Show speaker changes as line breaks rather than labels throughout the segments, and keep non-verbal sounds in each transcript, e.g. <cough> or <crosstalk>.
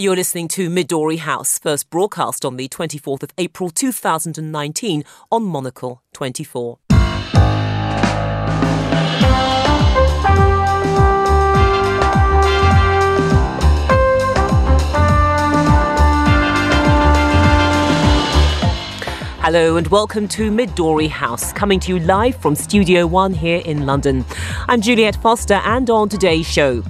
You're listening to Midori House, first broadcast on the 24th of April 2019 on Monocle 24. Hello and welcome to Midori House, coming to you live from Studio One here in London. I'm Juliet Foster, and on today's show,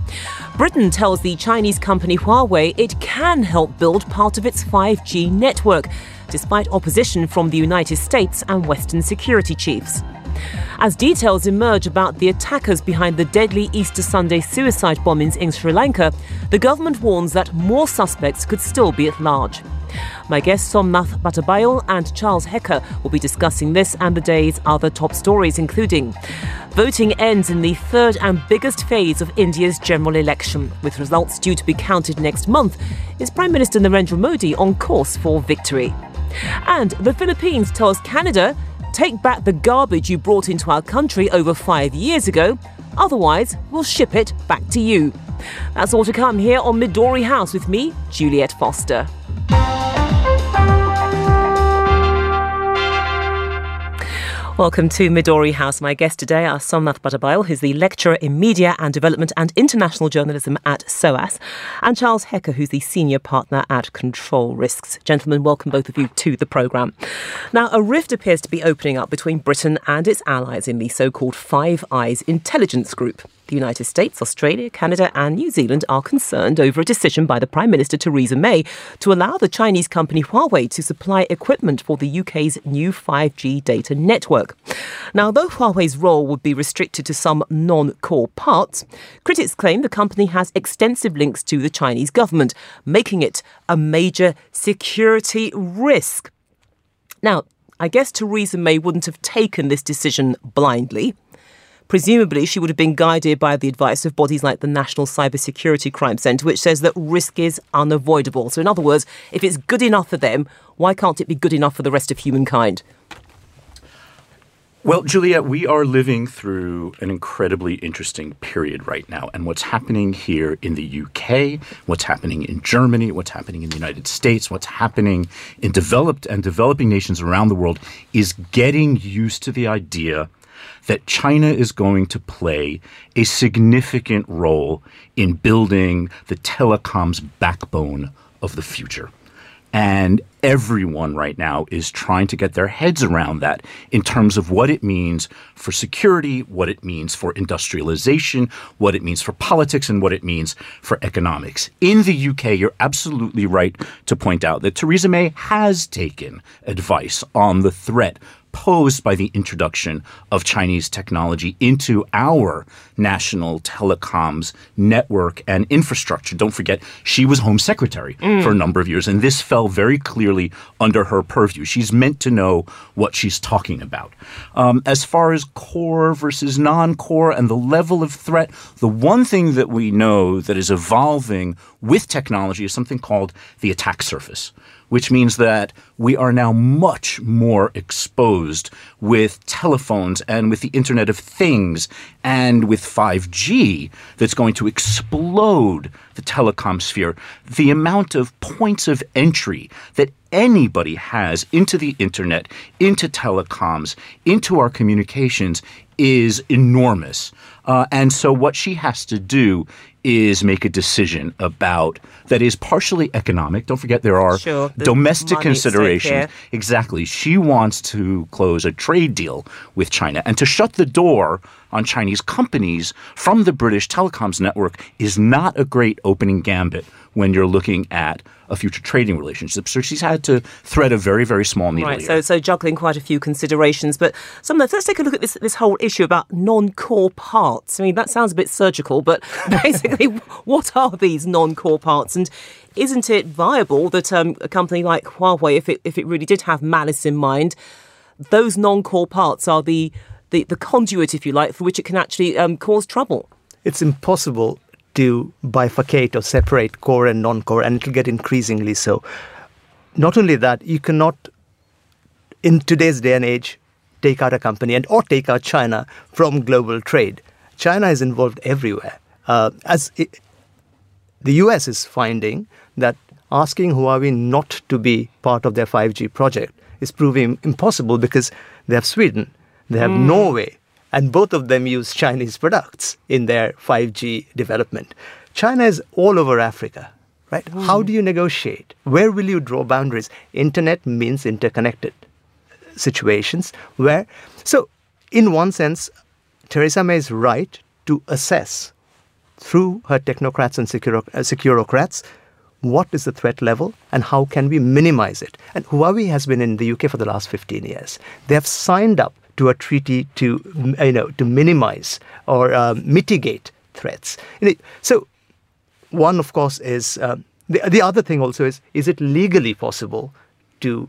Britain tells the Chinese company Huawei it can help build part of its 5G network, despite opposition from the United States and Western security chiefs. As details emerge about the attackers behind the deadly Easter Sunday suicide bombings in Sri Lanka, the government warns that more suspects could still be at large. My guests Somnath Batabyal and Charles Hecker will be discussing this and the day's other top stories, including voting ends in the third and biggest phase of India's general election, with results due to be counted next month. Is Prime Minister Narendra Modi on course for victory? And the Philippines tells Canada Take back the garbage you brought into our country over five years ago, otherwise, we'll ship it back to you. That's all to come here on Midori House with me, Juliet Foster. Welcome to Midori House. My guest today are Somnath Batabyal, who's the lecturer in media and development and international journalism at SOAS, and Charles Hecker, who's the senior partner at Control Risks. Gentlemen, welcome both of you to the programme. Now, a rift appears to be opening up between Britain and its allies in the so called Five Eyes intelligence group. The United States, Australia, Canada, and New Zealand are concerned over a decision by the Prime Minister Theresa May to allow the Chinese company Huawei to supply equipment for the UK's new 5G data network. Now, though Huawei's role would be restricted to some non core parts, critics claim the company has extensive links to the Chinese government, making it a major security risk. Now, I guess Theresa May wouldn't have taken this decision blindly. Presumably, she would have been guided by the advice of bodies like the National Cybersecurity Crime Centre, which says that risk is unavoidable. So, in other words, if it's good enough for them, why can't it be good enough for the rest of humankind?
Well, Juliet, we are living through an incredibly interesting period right now. And what's happening here in the UK, what's happening in Germany, what's happening in the United States, what's happening in developed and developing nations around the world is getting used to the idea that China is going to play a significant role in building the telecoms backbone of the future. And everyone right now is trying to get their heads around that in terms of what it means for security, what it means for industrialization, what it means for politics, and what it means for economics. In the UK, you're absolutely right to point out that Theresa May has taken advice on the threat posed by the introduction of Chinese technology into our national telecoms network and infrastructure. Don't forget, she was Home Secretary mm. for a number of years, and this fell very clearly under her purview. She's meant to know what she's talking about. Um, as far as core versus non core and the level of threat, the one thing that we know that is evolving with technology is something called the attack surface which means that we are now much more exposed with telephones and with the Internet of Things and with 5G that's going to explode the telecom sphere. The amount of points of entry that anybody has into the Internet, into telecoms, into our communications is enormous. Uh, and so, what she has to do is make a decision about that is partially economic. Don't forget there are
sure,
domestic considerations. Exactly. She wants to close a trade deal with China and to shut the door on Chinese companies from the British telecoms network is not a great opening gambit when you're looking at a future trading relationship. So she's had to thread a very, very small needle.
Right. Here. So, so juggling quite a few considerations. But some let's take a look at this this whole issue about non-core parts. I mean, that sounds a bit surgical, but <laughs> basically, what are these non-core parts? And isn't it viable that um, a company like Huawei, if it if it really did have malice in mind, those non-core parts are the the, the conduit, if you like, for which it can actually um, cause trouble?
It's impossible to bifurcate or separate core and non-core, and it'll get increasingly so. Not only that, you cannot, in today's day and age, take out a company and or take out China from global trade. China is involved everywhere. Uh, as it, the US is finding that asking Huawei not to be part of their 5G project is proving impossible because they have Sweden, they have mm. Norway, and both of them use Chinese products in their 5G development. China is all over Africa, right? Mm. How do you negotiate? Where will you draw boundaries? Internet means interconnected situations where, so in one sense, Theresa May is right to assess through her technocrats and uh, securocrats what is the threat level and how can we minimize it. And Huawei has been in the UK for the last 15 years. They have signed up to a treaty to, you know, to minimize or um, mitigate threats. So one, of course, is um, the, the other thing also is is it legally possible to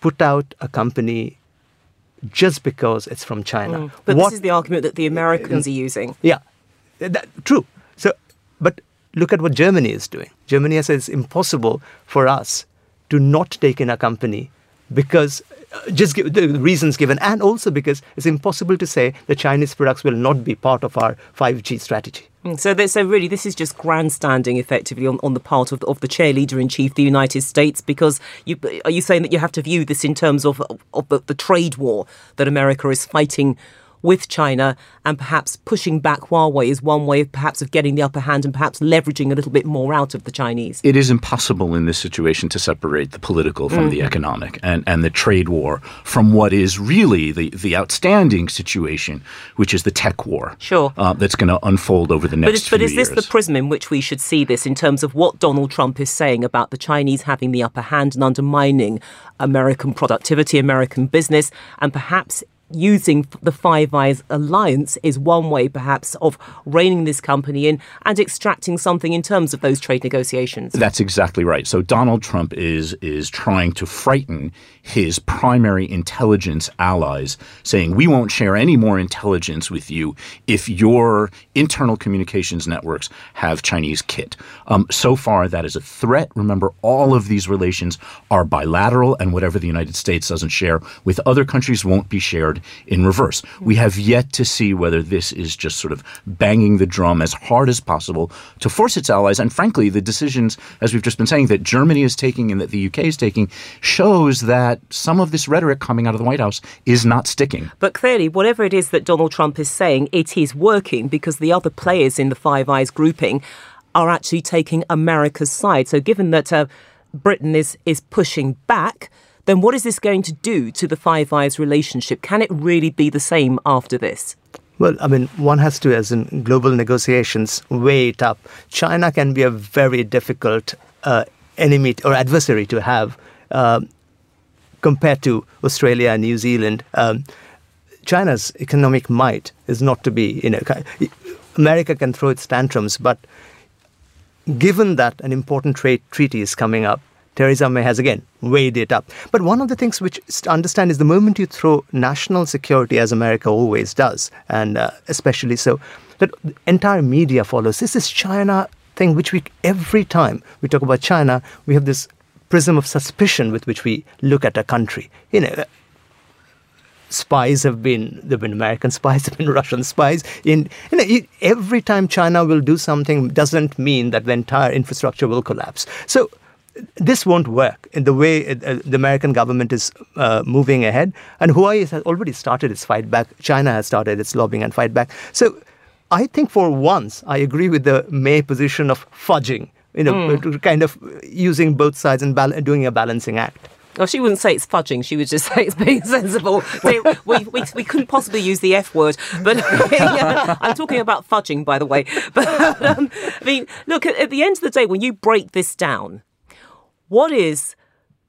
put out a company just because it's from China? Mm.
But what, this is the argument that the Americans uh, are using.
Yeah, that, true. So, but look at what Germany is doing. Germany has said it's impossible for us to not take in a company because uh, just the reasons given, and also because it's impossible to say the Chinese products will not be part of our 5G strategy.
Mm, so, so really, this is just grandstanding, effectively, on, on the part of the, of the chair Leader in chief, the United States. Because you are you saying that you have to view this in terms of of the, the trade war that America is fighting with China and perhaps pushing back Huawei is one way of perhaps of getting the upper hand and perhaps leveraging a little bit more out of the Chinese.
It is impossible in this situation to separate the political from mm. the economic and, and the trade war from what is really the, the outstanding situation, which is the tech war.
Sure. Uh,
that's going to unfold over the next
but, but is
this
the prism in which we should see this in terms of what Donald Trump is saying about the Chinese having the upper hand and undermining American productivity, American business, and perhaps using the Five Eyes alliance is one way, perhaps, of reining this company in and extracting something in terms of those trade negotiations.
That's exactly right. So Donald Trump is is trying to frighten his primary intelligence allies, saying we won't share any more intelligence with you if your internal communications networks have Chinese kit. Um, so far, that is a threat. Remember, all of these relations are bilateral, and whatever the United States doesn't share with other countries won't be shared in reverse. We have yet to see whether this is just sort of banging the drum as hard as possible to force its allies. And frankly, the decisions, as we've just been saying, that Germany is taking and that the UK is taking shows that some of this rhetoric coming out of the White House is not sticking.
But clearly, whatever it is that Donald Trump is saying, it is working because the other players in the Five Eyes grouping are actually taking America's side. So given that uh, Britain is is pushing back, then what is this going to do to the Five Eyes relationship? Can it really be the same after this?
Well, I mean, one has to, as in global negotiations, weigh it up. China can be a very difficult uh, enemy or adversary to have uh, compared to Australia and New Zealand. Um, China's economic might is not to be, you know, America can throw its tantrums, but given that an important trade treaty is coming up, Theresa May has again weighed it up. But one of the things which to understand is the moment you throw national security, as America always does, and uh, especially so, that entire media follows. This is China thing which we every time we talk about China, we have this prism of suspicion with which we look at a country. You know, spies have been there have been American <laughs> spies, there have been Russian spies. In you know, every time China will do something doesn't mean that the entire infrastructure will collapse. So this won't work in the way uh, the American government is uh, moving ahead. And Huawei has already started its fight back. China has started its lobbying and fight back. So I think for once, I agree with the May position of fudging, you know, mm. kind of using both sides and bal- doing a balancing act.
Well, she wouldn't say it's fudging. She would just say it's being sensible. <laughs> we, we, we, we, couldn't possibly use the F word, but <laughs> yeah, I'm talking about fudging, by the way. <laughs> But um, I mean, look, at, at the end of the day, when you break this down, what is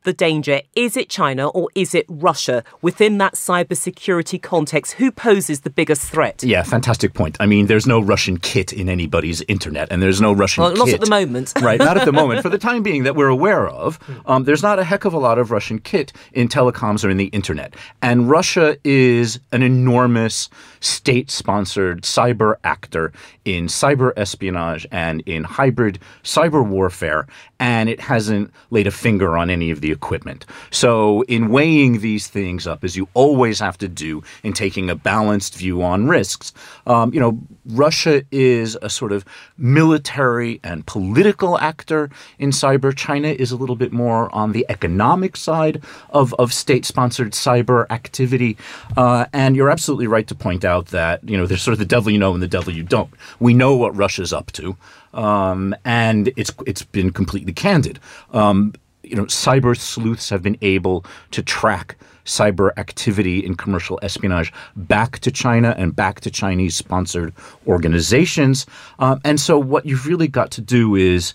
the danger? Is it China or is it Russia within that cybersecurity context? Who poses the biggest threat?
Yeah, fantastic point. I mean, there's no Russian kit in anybody's internet, and there's no Russian
well,
not
kit. at the moment. <laughs>
right, not at the <laughs> moment. For the time being that we're aware of, um, there's not a heck of a lot of Russian kit in telecoms or in the internet. And Russia is an enormous state sponsored cyber actor in cyber espionage and in hybrid cyber warfare, and it hasn't laid a finger on any of the equipment. So, in weighing these things up, as you always have to do in taking a balanced view on risks, um, you know, Russia is a sort of military and political actor in cyber. China is a little bit more on the economic side of, of state sponsored cyber activity. Uh, and you're absolutely right to point out that, you know, there's sort of the devil you know and the devil you don't. We know what Russia's up to. Um, and it's it's been completely candid. Um, you know, cyber sleuths have been able to track cyber activity in commercial espionage back to China and back to Chinese sponsored organizations. Um, and so, what you've really got to do is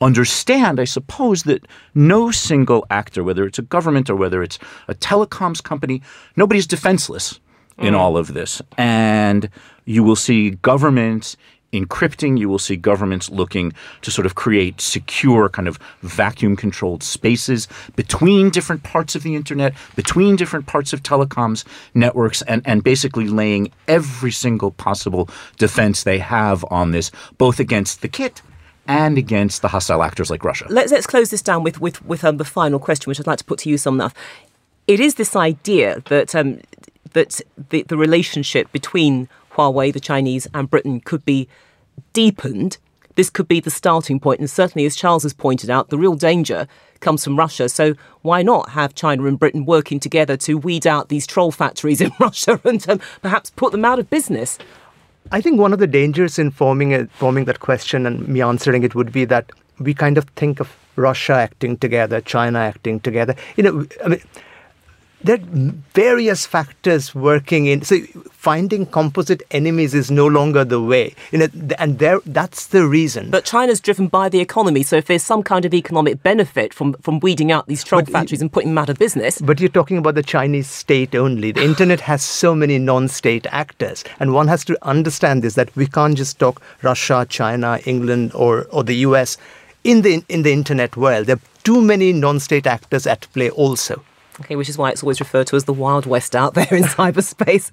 understand, I suppose, that no single actor, whether it's a government or whether it's a telecoms company, nobody's defenseless in mm. all of this. And you will see governments encrypting. You will see governments looking to sort of create secure, kind of vacuum controlled spaces between different parts of the internet, between different parts of telecoms networks, and, and basically laying every single possible defense they have on this, both against the kit and against the hostile actors like Russia.
Let's, let's close this down with, with, with um, the final question, which I'd like to put to you, Somnath. It is this idea that um, that the, the relationship between Huawei, the Chinese, and Britain could be deepened, this could be the starting point. And certainly, as Charles has pointed out, the real danger comes from Russia. So why not have China and Britain working together to weed out these troll factories <laughs> in Russia and um, perhaps put them out of business?
I think one of the dangers in forming a, forming that question and me answering it would be that we kind of think of Russia acting together, China acting together. You know, I mean, there are various factors working in so finding composite enemies is no longer the way you know and there that's the reason.
But china's driven by the economy so if there's some kind of economic benefit from from weeding out these troll factories and putting them out of business.
But you're talking about the chinese state only. The internet has so many non-state actors and one has to understand this that we can't just talk russia china england or or the us in the in the internet world. There are too many non-state actors at play also
Okay, which is why it's always referred to as the Wild West out there in <laughs> cyberspace.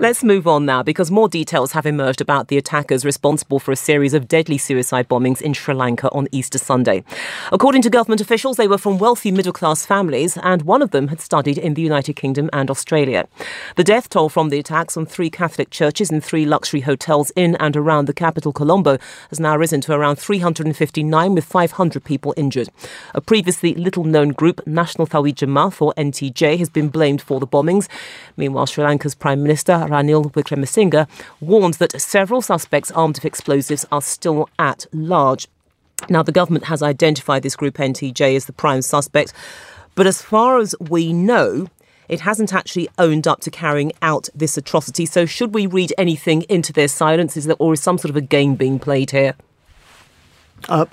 Let's move on now because more details have emerged about the attackers responsible for a series of deadly suicide bombings in Sri Lanka on Easter Sunday. According to government officials, they were from wealthy middle class families, and one of them had studied in the United Kingdom and Australia. The death toll from the attacks on three Catholic churches and three luxury hotels in and around the capital, Colombo, has now risen to around 359, with 500 people injured. A previously little known group, National Tawhid Jamaat, or NTJ has been blamed for the bombings. Meanwhile, Sri Lanka's Prime Minister Ranil Wickremesinghe warned that several suspects armed with explosives are still at large. Now, the government has identified this group NTJ as the prime suspect, but as far as we know, it hasn't actually owned up to carrying out this atrocity. So, should we read anything into their silence? Is there, or is some sort of a game being played here? Uh,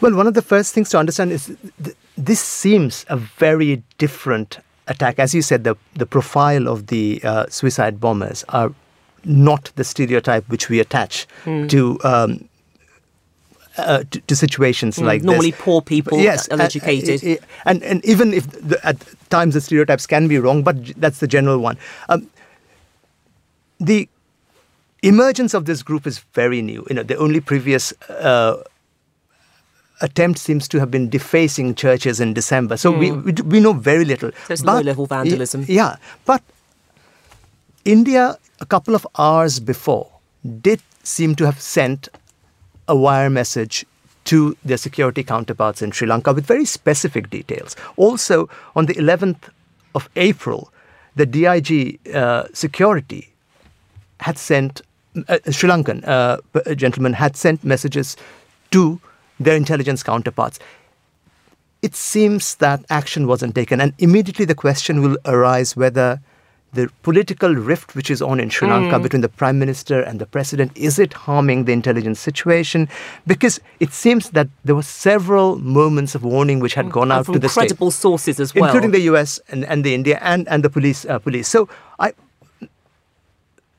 well, one of the first things to understand is th- this seems a very different attack. As you said, the, the profile of the uh, suicide bombers are not the stereotype which we attach mm. to, um, uh, to, to situations mm, like
normally
this.
poor people, yes, uneducated,
uh, and and even if the, at times the stereotypes can be wrong, but that's the general one. Um, the emergence of this group is very new. You know, the only previous uh, attempt seems to have been defacing churches in December. So mm. we, hmm. we, we know very little.
So it's low level vandalism.
Yeah, but India a couple of hours before did seem to have sent a wire message to their security counterparts in Sri Lanka with very specific details. Also, on the 11th of April, the DIG uh, security had sent, uh, Sri Lankan uh, gentleman had sent messages to their intelligence counterparts. It seems that action wasn't taken, and immediately the question will arise whether the political rift which is on in Sri Lanka mm. between the prime minister and the president is it harming the intelligence situation because it seems that there were several moments of warning which had mm. gone out
to
the
credible sources as well
including the US and, and the India and, and the police uh, police so I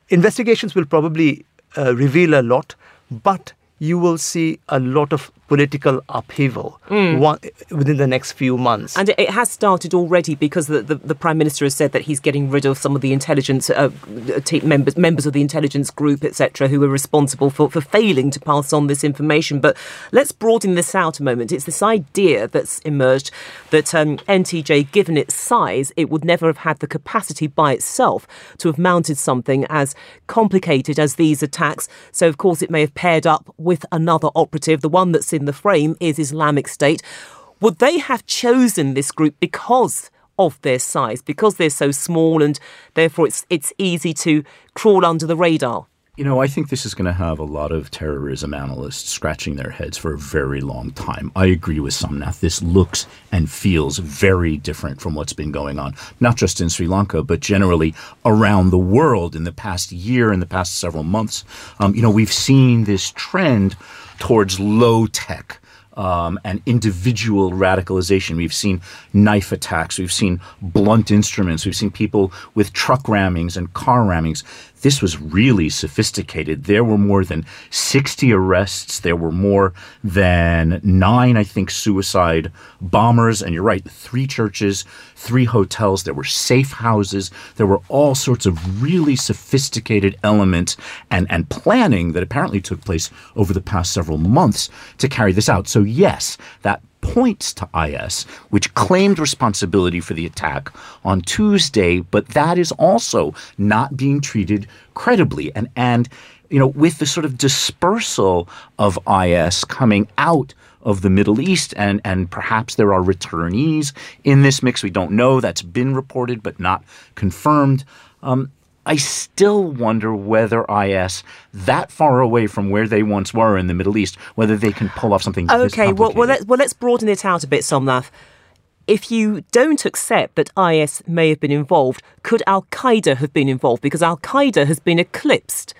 investigations will probably uh, reveal a lot but you will see a lot of political upheaval one, within the next few months.
And it, has started already because the, the, the Prime Minister has said that he's getting rid of some of the intelligence uh, members, members of the intelligence group, etc., who were responsible for, for failing to pass on this information. But let's broaden this out a moment. It's this idea that's emerged that um, NTJ, given its size, it would never have had the capacity by itself to have mounted something as complicated as these attacks. So, of course, it may have paired up with another operative. The one that's in the frame is Islamic State. Would they have chosen this group because of their size, because they're so small and therefore it's it's easy to crawl under the radar?
You know, I think this is going to have a lot of terrorism analysts scratching their heads for a very long time. I agree with Somnath. This looks and feels very different from what's been going on, not just in Sri Lanka, but generally around the world in the past year, in the past several months. Um, you know, we've seen this trend towards low tech. Um, and individual radicalization. We've seen knife attacks. We've seen blunt instruments. We've seen people with truck rammings and car rammings. This was really sophisticated. There were more than 60 arrests. There were more than nine, I think, suicide bombers. And you're right, three churches, three hotels. There were safe houses. There were all sorts of really sophisticated elements and, and planning that apparently took place over the past several months to carry this out. So, yes, that points to IS, which claimed responsibility for the attack on Tuesday, but that is also not being treated credibly. And, and you know, with the sort of dispersal of IS coming out of the Middle East, and, and perhaps there are returnees in this mix. We don't know. That's been reported, but not confirmed. Um, I still wonder whether IS, that far away from where they once were in the Middle East, whether they can pull off something.
Okay, well, well, let's, well, let's broaden it out a bit, Somnath. If you don't accept that IS may have been involved, could Al Qaeda have been involved? Because Al Qaeda has been eclipsed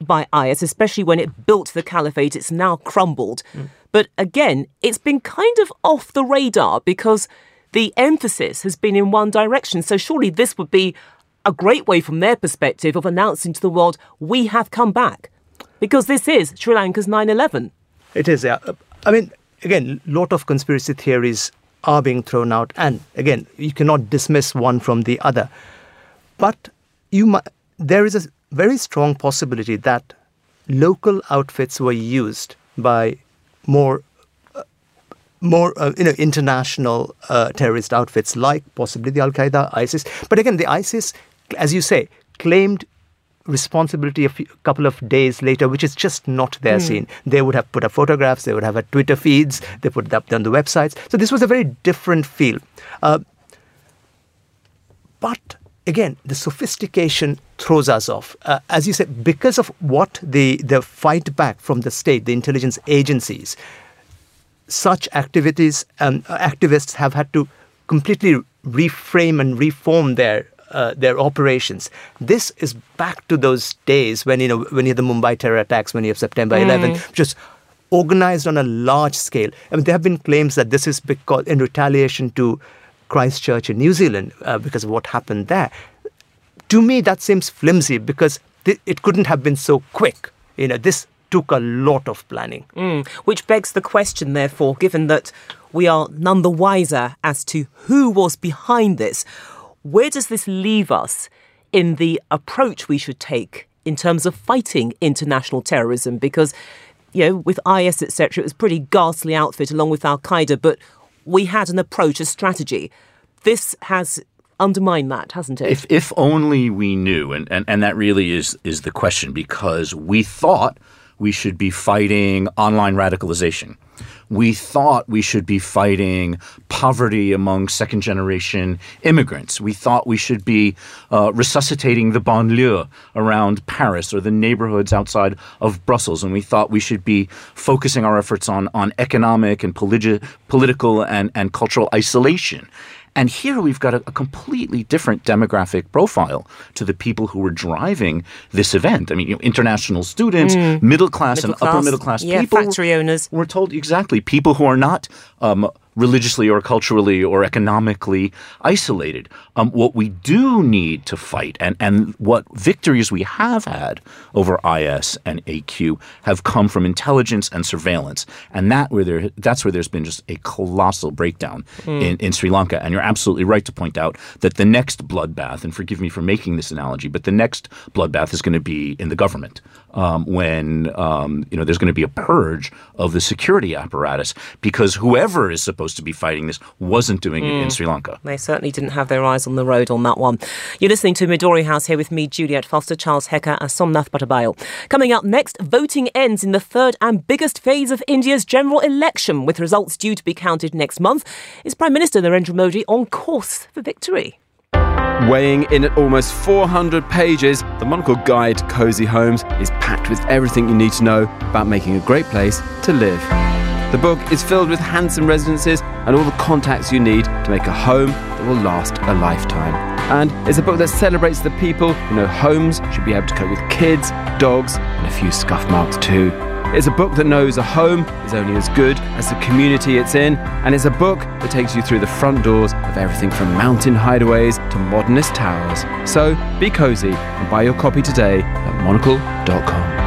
by IS, especially when it built the caliphate. It's now crumbled. Mm. But again, it's been kind of off the radar because the emphasis has been in one direction. So surely this would be a great way from their perspective of announcing to the world, we have come back. Because this is Sri Lanka's 9 11.
It is, yeah. I mean, again, a lot of conspiracy theories are being thrown out. And again, you cannot dismiss one from the other. But you might, there is a very strong possibility that local outfits were used by more uh, more uh, you know international uh, terrorist outfits like possibly the Al Qaeda, ISIS. But again, the ISIS as you say, claimed responsibility a few, couple of days later, which is just not their mm. scene. They would have put up photographs, they would have had Twitter feeds, they put it up on the websites. So this was a very different feel. Uh, but again, the sophistication throws us off. Uh, as you said, because of what the, the fight back from the state, the intelligence agencies, such activities and uh, activists have had to completely reframe and reform their uh, their operations. This is back to those days when you know when you have the Mumbai terror attacks, when you have September mm. 11th, just organized on a large scale. I mean, there have been claims that this is because in retaliation to Christchurch in New Zealand uh, because of what happened there. To me, that seems flimsy because th- it couldn't have been so quick. You know, this took a lot of planning.
Mm. Which begs the question, therefore, given that we are none the wiser as to who was behind this where does this leave us in the approach we should take in terms of fighting international terrorism? Because, you know, with IS, etc., it was pretty ghastly outfit along with Al Qaeda, but we had an approach, a strategy. This has undermined that, hasn't it?
If, if only we knew, and, and, and that really is, is the question, because we thought we should be fighting online radicalization we thought we should be fighting poverty among second generation immigrants. We thought we should be uh, resuscitating the banlieue around Paris or the neighborhoods outside of Brussels. And we thought we should be focusing our efforts on, on economic and politi- political and, and cultural isolation. And here we've got a, a, completely different demographic profile to the people who were driving this event. I mean, you know, international students, mm. middle class middle and class, upper middle class
yeah,
people.
factory owners.
We're told exactly people who are not um, religiously or culturally or economically isolated. Um, what we do need to fight, and, and what victories we have had over IS and AQ have come from intelligence and surveillance, and that where there that's where there's been just a colossal breakdown mm. in, in Sri Lanka. And you're absolutely right to point out that the next bloodbath, and forgive me for making this analogy, but the next bloodbath is going to be in the government um, when um, you know there's going to be a purge of the security apparatus because whoever is supposed to be fighting this wasn't doing mm. it in hmm. Sri Lanka.
They certainly didn't have their eyes on the road on that one. You're listening to Midori House here with me, Juliet Foster, Charles Hecker, and Somnath Batabyal. Coming up next, voting ends in the third and biggest phase of India's general election, with results due to be counted next month. Is Prime Minister Narendra Modi on course for victory?
Weighing in at almost 400 pages, the Monocle Guide to Cozy Homes is packed with everything you need to know about making a great place to live. The book is filled with handsome residences and all the contacts you need to make a home that will last a lifetime. And it's a book that celebrates the people who know homes should be able to cope with kids, dogs, and a few scuff marks too. It's a book that knows a home is only as good as the community it's in, and it's a book that takes you through the front doors of everything from mountain hideaways to modernist towers. So be cozy and buy your copy today at monocle.com.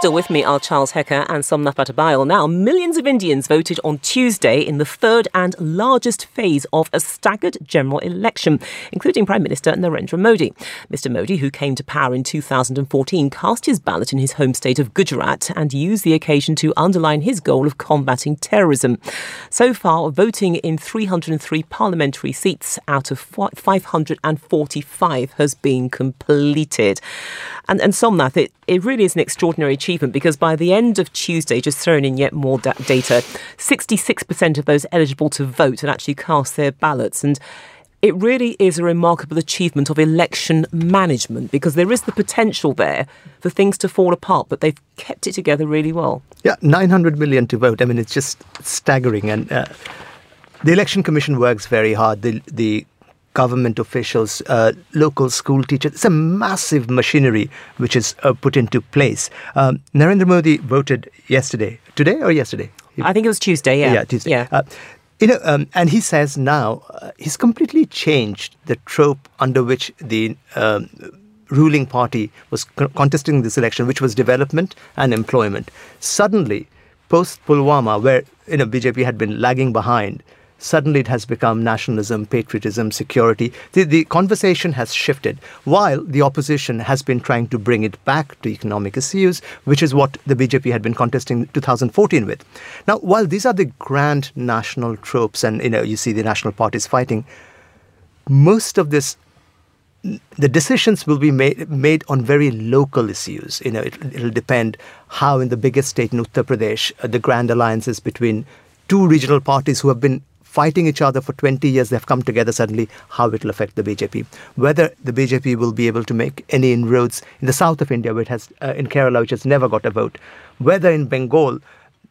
Still with me are Charles Hecker and Somnath Batabyal. Now, millions of Indians voted on Tuesday in the third and largest phase of a staggered general election, including Prime Minister Narendra Modi. Mr. Modi, who came to power in 2014, cast his ballot in his home state of Gujarat and used the occasion to underline his goal of combating terrorism. So far, voting in 303 parliamentary seats out of 545 has been completed. And, and Somnath, it, it really is an extraordinary achievement because by the end of Tuesday, just throwing in yet more da- data, 66% of those eligible to vote had actually cast their ballots. And it really is a remarkable achievement of election management because there is the potential there for things to fall apart, but they've kept it together really well.
Yeah, 900 million to vote. I mean, it's just staggering. And uh, the Election Commission works very hard. The, the government officials, uh, local school teachers. It's a massive machinery which is uh, put into place. Um, Narendra Modi voted yesterday, today or yesterday?
I think it was Tuesday. Yeah,
yeah, Tuesday.
Yeah. Uh,
you know, um, and he says now uh, he's completely changed the trope under which the um, ruling party was co- contesting this election, which was development and employment. Suddenly, post Pulwama, where you know BJP had been lagging behind, suddenly it has become nationalism, patriotism, security. The, the conversation has shifted, while the opposition has been trying to bring it back to economic issues, which is what the BJP had been contesting 2014 with. Now, while these are the grand national tropes, and you know you see the national parties fighting, most of this the decisions will be made made on very local issues. You know, it, will depend how in the biggest state in Uttar Pradesh, uh, the grand alliances between two regional parties who have been fighting each other for 20 years, they've come together suddenly, how it will affect the BJP. Whether the BJP will be able to make any inroads in the south of India, where it has, uh, in Kerala, which has never got a vote, whether in Bengal,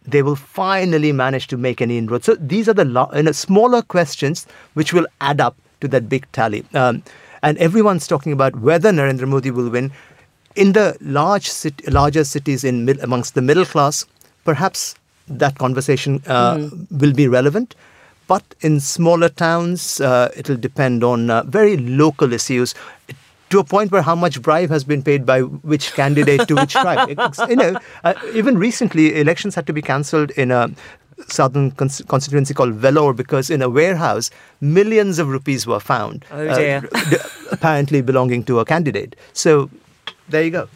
they will finally manage to make any inroads. So these are the lo- you know, smaller questions which will add up to that big tally. Um, and everyone's talking about whether Narendra Modi will win. In the large cit- larger cities in mid- amongst the middle class, perhaps that conversation uh, mm. will be relevant. But in smaller towns, uh, it'll depend on uh, very local issues to a point where how much bribe has been paid by which candidate to which tribe. <laughs> you know, uh, even recently, elections had to be cancelled in a southern cons- constituency called Vellore because in a warehouse, millions of rupees were found.
Oh.
Uh, apparently belonging to a candidate. So there you go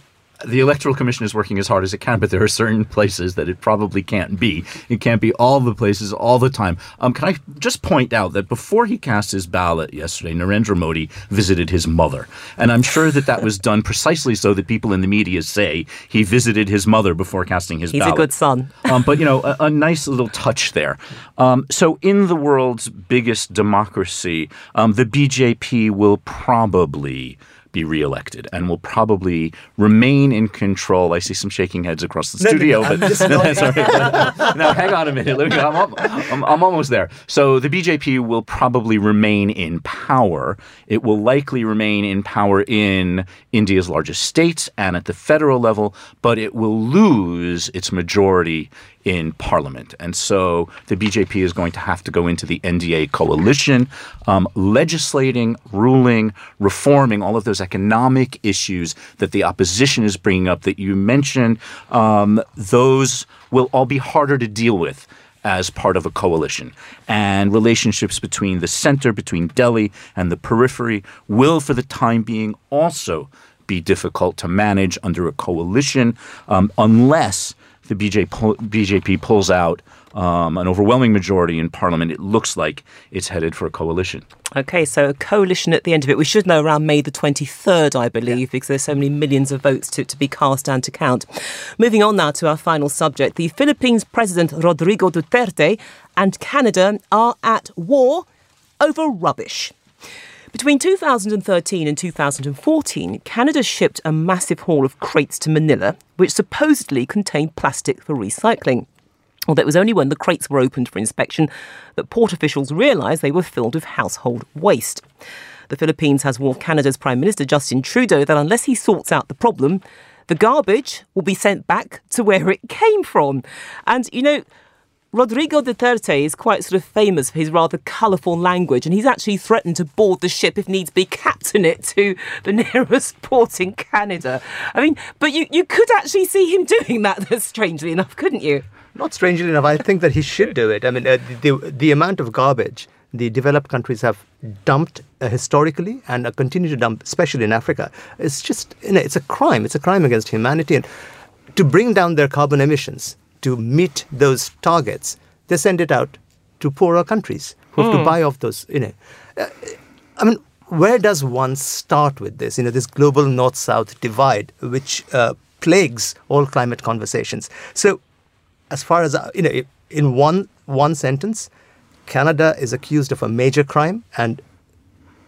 the Electoral Commission is working as hard as it can, but there are certain places that it probably can't be. It can't be all the places all the time. Um, can I just point out that before he cast his ballot yesterday, Narendra Modi visited his mother, and I'm sure that that was done precisely so that people in the media say he visited his mother before casting his
He's
ballot.
He's a good son.
um, but you know, a, a, nice little touch there. Um, so, in the world's biggest democracy, um, the BJP will probably be reelected and will probably remain in control. I see some shaking heads across the
No,
studio,
no,
but
just <laughs> nodding.
sorry. no, hang on a minute. Let me- I'm, I'm, I'm almost there. So the BJP will probably remain in power. It will likely remain in power in India's largest states and at the federal level, but it will lose its majority in parliament. And so the BJP is going to have to go into the NDA coalition, um, legislating, ruling, reforming all of those economic issues that the opposition is bringing up that you mentioned. Um, those will all be harder to deal with as part of a coalition. And relationships between the center, between Delhi and the periphery, will, for the time being, also be difficult to manage under a coalition um, unless the BJ BJP pulls out um, an overwhelming majority in parliament. It looks like it's headed for a coalition.
Okay, so a coalition at the end of it. We should know around May the 23rd, I believe, because there's so many millions of votes to, to be cast and to count. Moving on now to our final subject. The Philippines President Rodrigo Duterte and Canada are at war over rubbish. Between 2013 and 2014, Canada shipped a massive haul of crates to Manila, which supposedly contained plastic for recycling. Although it was only when the crates were opened for inspection that port officials realised they were filled with household waste. The Philippines has warned Canada's Prime Minister Justin Trudeau that unless he sorts out the problem, the garbage will be sent back to where it came from. And, you know, Rodrigo Duterte is quite sort of famous for his rather colourful language, and he's actually threatened to board the ship if needs be, captain it to the <laughs> nearest port in Canada. I mean, but you, you could actually see him <laughs> doing that, strangely enough, couldn't you?
Not strangely enough, I think that he should do it. I mean, uh, the, the amount of garbage the developed countries have dumped uh, historically and uh, continue to dump, especially in Africa, it's just, you know, it's a crime. It's a crime against humanity. And to bring down their carbon emissions, to meet those targets, they send it out to poorer countries who have to buy off those, you know. Uh, I mean, where does one start with this? You know, this global north-south divide, which uh, plagues all climate conversations. So, as far as uh, you know, in one one sentence, Canada is accused of a major crime, and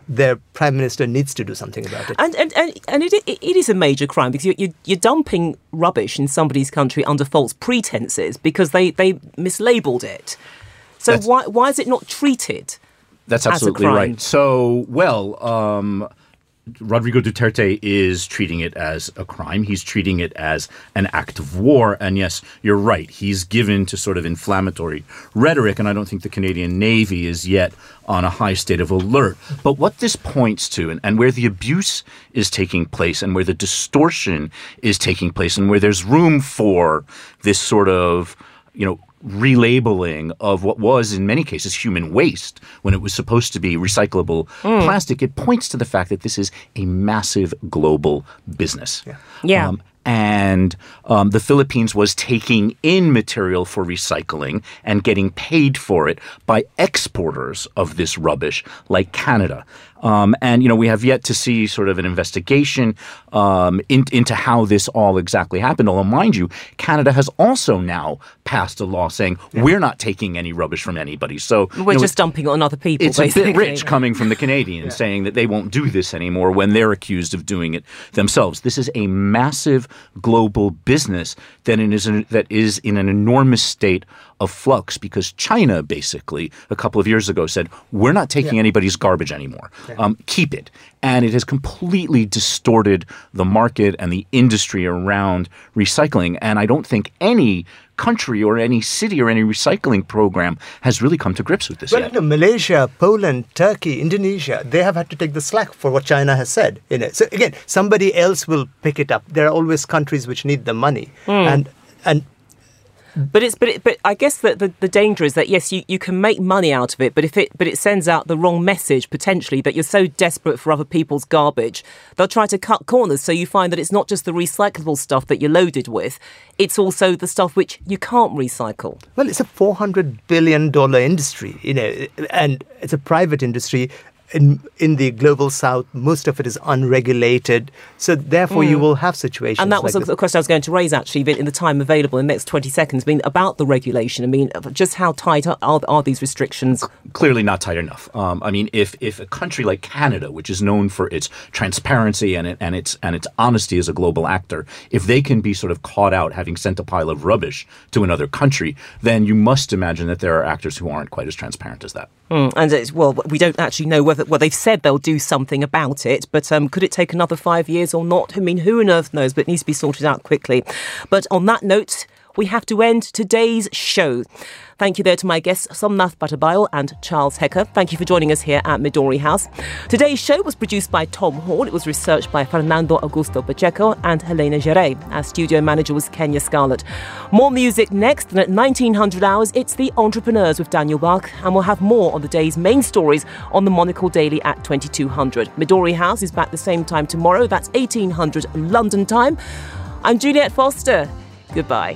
their prime minister needs to do something about it.
And and, and, and it, it is a major crime because you're, you're, you're dumping rubbish in somebody's country under false pretenses because they, they mislabeled it. So
That's-
why why is it not treated?
That's
as a
absolutely
crime.
right. So, well, um, Rodrigo Duterte is treating it as a crime. He's treating it as an act of war. And yes, you're right. He's given to sort of inflammatory rhetoric. And I don't think the Canadian Navy is yet on a high state of alert. But what this points to, and, and where the abuse is taking place, and where the distortion is taking place, and where there's room for this sort of, you know, relabeling of what was in many cases human waste when it was supposed to be recyclable plastic it points to the fact that this is a massive global business
Yeah.
Um, and um, the Philippines was taking in material for recycling and getting paid for it by exporters of this rubbish, like Canada. Um, and you know, we have yet to see sort of an investigation um, in, into how this all exactly happened. Although, mind you, Canada has also now passed a law saying we're not taking any rubbish from anybody. So
We're
you know,
just dumping it on other people.
it's a bit rich coming from the Canadians <laughs> saying that they won't do this anymore when they're accused of doing it themselves. This is a massive global business that is in, that is in an enormous state of flux because China basically a couple of years ago said we're not taking anybody's garbage anymore. Um, keep it, and it has completely distorted the market and the industry around recycling. And I don't think any country or any city or any recycling program has really come to grips with this
Well,
yet.
you know, Malaysia, Poland, Turkey, Indonesia, they have had to take the slack for what China has said. You know, so again, somebody else will pick it up. There are always countries which need the money, and and
But it's but it, but I guess that the, the danger is that yes, you, you can make money out of it, but if it but it sends out the wrong message potentially that you're so desperate for other people's garbage, they'll try to cut corners. So you find that it's not just the recyclable stuff that you're loaded with; it's also the stuff which you can't recycle.
well, it's a four hundred billion dollar industry. You know, and it's a private industry. In in the global south, most of it is unregulated. So therefore, you will have situations.
And that was
like
a, a question I was going to raise actually but in the time available in the next 20 seconds. I mean, about the regulation. I mean, just how tight are, are these restrictions?
clearly not tight enough. Um, I mean, if if a country like Canada, which is known for its transparency and it, and its and its honesty as a global actor, if they can be sort of caught out having sent a pile of rubbish to another country, then you must imagine that there are actors who aren't quite as transparent as that.
Mm, and it's, well, we don't actually know whether well they've said they'll do something about it, but um, could it take another five years or not? I mean, who on earth knows? But it needs to be sorted out quickly. But on that note, we have to end today's show. Thank you there to my guests, Somnath Batabyal and Charles Hecker. Thank you for joining us here at Midori House. Today's show was produced by Tom Hall. It was researched by Fernando Augusto Pacheco and Helena Gere. Our studio manager was Kenya Scarlett. More music next, and at 1900 hours, it's The Entrepreneurs with Daniel Bach, and we'll have more on the day's main stories on the Monocle Daily at 2200. Midori House is back the same time tomorrow. That's 1800 London time. I'm Juliet Foster. Goodbye.